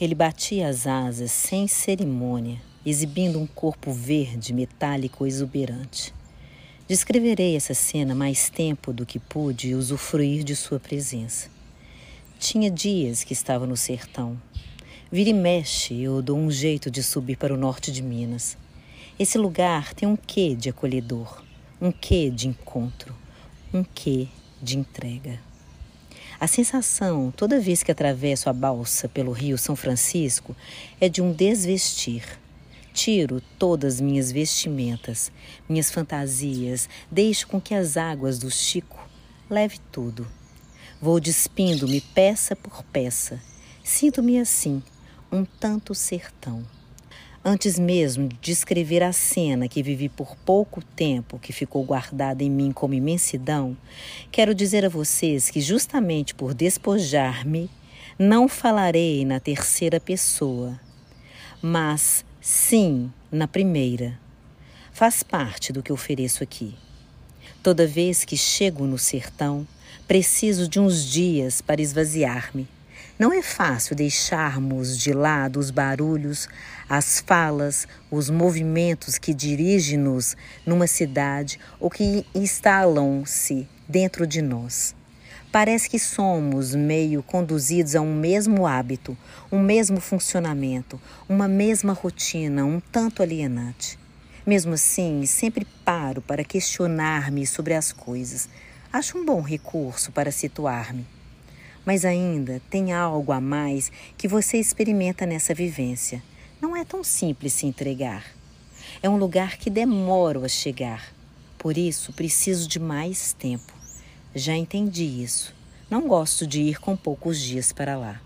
Ele batia as asas sem cerimônia, exibindo um corpo verde, metálico exuberante. Descreverei essa cena mais tempo do que pude usufruir de sua presença. Tinha dias que estava no sertão. Vira e mexe, eu dou um jeito de subir para o norte de Minas. Esse lugar tem um quê de acolhedor, um quê de encontro, um quê de entrega. A sensação, toda vez que atravesso a balsa pelo rio São Francisco, é de um desvestir. Tiro todas minhas vestimentas, minhas fantasias, deixo com que as águas do Chico leve tudo. Vou despindo-me peça por peça. Sinto-me assim, um tanto sertão. Antes mesmo de descrever a cena que vivi por pouco tempo, que ficou guardada em mim como imensidão, quero dizer a vocês que, justamente por despojar-me, não falarei na terceira pessoa, mas sim na primeira. Faz parte do que ofereço aqui. Toda vez que chego no sertão, preciso de uns dias para esvaziar-me não é fácil deixarmos de lado os barulhos, as falas, os movimentos que dirigem-nos numa cidade ou que instalam-se dentro de nós. Parece que somos meio conduzidos a um mesmo hábito, um mesmo funcionamento, uma mesma rotina, um tanto alienante. Mesmo assim, sempre paro para questionar-me sobre as coisas. Acho um bom recurso para situar-me. Mas ainda tem algo a mais que você experimenta nessa vivência. Não é tão simples se entregar. É um lugar que demora a chegar. Por isso, preciso de mais tempo. Já entendi isso. Não gosto de ir com poucos dias para lá.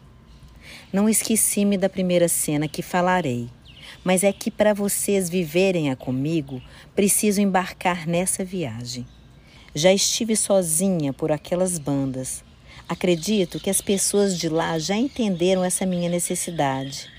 Não esqueci-me da primeira cena que falarei, mas é que para vocês viverem-a comigo, preciso embarcar nessa viagem. Já estive sozinha por aquelas bandas, Acredito que as pessoas de lá já entenderam essa minha necessidade.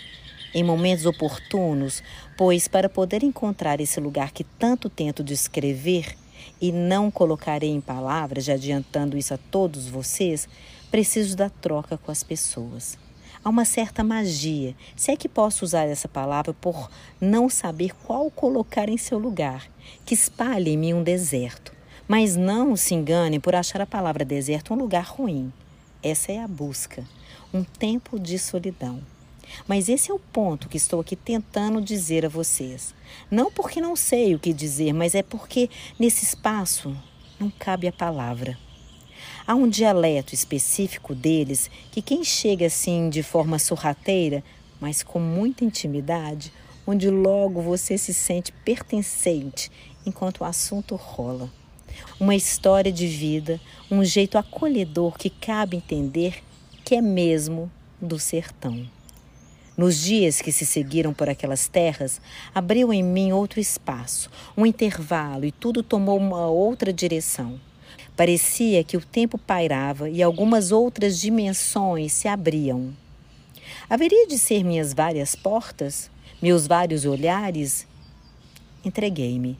Em momentos oportunos, pois para poder encontrar esse lugar que tanto tento descrever e não colocarei em palavras, já adiantando isso a todos vocês, preciso da troca com as pessoas. Há uma certa magia, se é que posso usar essa palavra por não saber qual colocar em seu lugar, que espalha em mim um deserto. Mas não se enganem por achar a palavra deserto um lugar ruim. Essa é a busca, um tempo de solidão. Mas esse é o ponto que estou aqui tentando dizer a vocês. Não porque não sei o que dizer, mas é porque nesse espaço não cabe a palavra. Há um dialeto específico deles que quem chega assim de forma sorrateira, mas com muita intimidade, onde logo você se sente pertencente enquanto o assunto rola uma história de vida, um jeito acolhedor que cabe entender que é mesmo do sertão. Nos dias que se seguiram por aquelas terras, abriu em mim outro espaço, um intervalo e tudo tomou uma outra direção. Parecia que o tempo pairava e algumas outras dimensões se abriam. Haveria de ser minhas várias portas, meus vários olhares? Entreguei-me.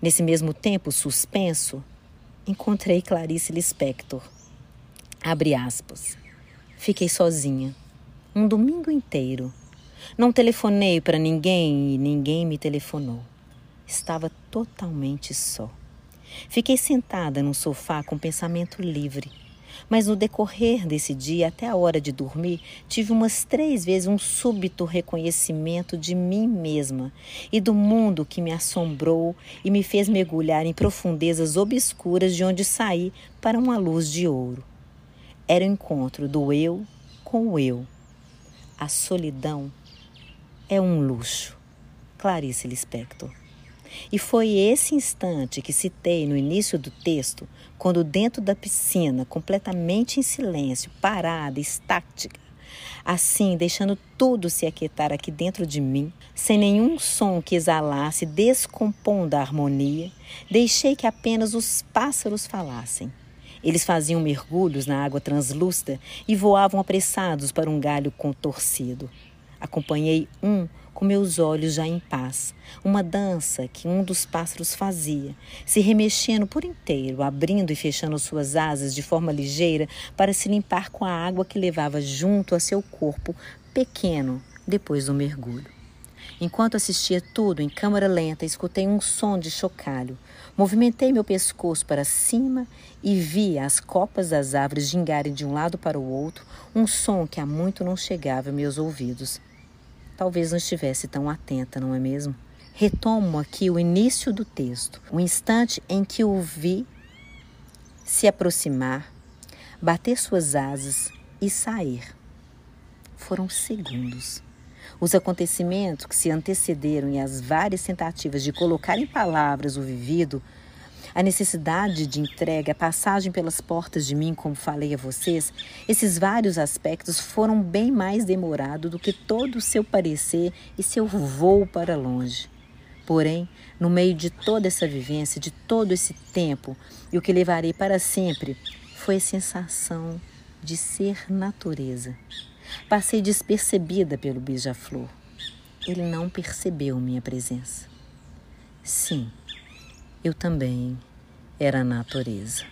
Nesse mesmo tempo suspenso, encontrei Clarice Lispector. Abre aspas. Fiquei sozinha, um domingo inteiro. Não telefonei para ninguém e ninguém me telefonou. Estava totalmente só. Fiquei sentada num sofá com pensamento livre mas no decorrer desse dia, até a hora de dormir, tive umas três vezes um súbito reconhecimento de mim mesma e do mundo que me assombrou e me fez mergulhar em profundezas obscuras de onde saí para uma luz de ouro. Era o encontro do eu com o eu. A solidão é um luxo. Clarice Lispector. E foi esse instante que citei no início do texto, quando dentro da piscina, completamente em silêncio, parada, estática, assim deixando tudo se aquietar aqui dentro de mim, sem nenhum som que exalasse, descompondo a harmonia, deixei que apenas os pássaros falassem. Eles faziam mergulhos na água translúcida e voavam apressados para um galho contorcido. Acompanhei um com meus olhos já em paz, uma dança que um dos pássaros fazia, se remexendo por inteiro, abrindo e fechando suas asas de forma ligeira para se limpar com a água que levava junto a seu corpo pequeno depois do mergulho. Enquanto assistia tudo em câmera lenta, escutei um som de chocalho. Movimentei meu pescoço para cima e vi as copas das árvores gingarem de um lado para o outro, um som que há muito não chegava a meus ouvidos. Talvez não estivesse tão atenta, não é mesmo? Retomo aqui o início do texto, o instante em que o vi se aproximar, bater suas asas e sair. Foram segundos. Os acontecimentos que se antecederam e as várias tentativas de colocar em palavras o vivido, a necessidade de entrega, a passagem pelas portas de mim, como falei a vocês, esses vários aspectos foram bem mais demorados do que todo o seu parecer e seu voo para longe. Porém, no meio de toda essa vivência, de todo esse tempo, e o que levarei para sempre, foi a sensação de ser natureza. Passei despercebida pelo beija-flor. Ele não percebeu minha presença. Sim, eu também era natureza.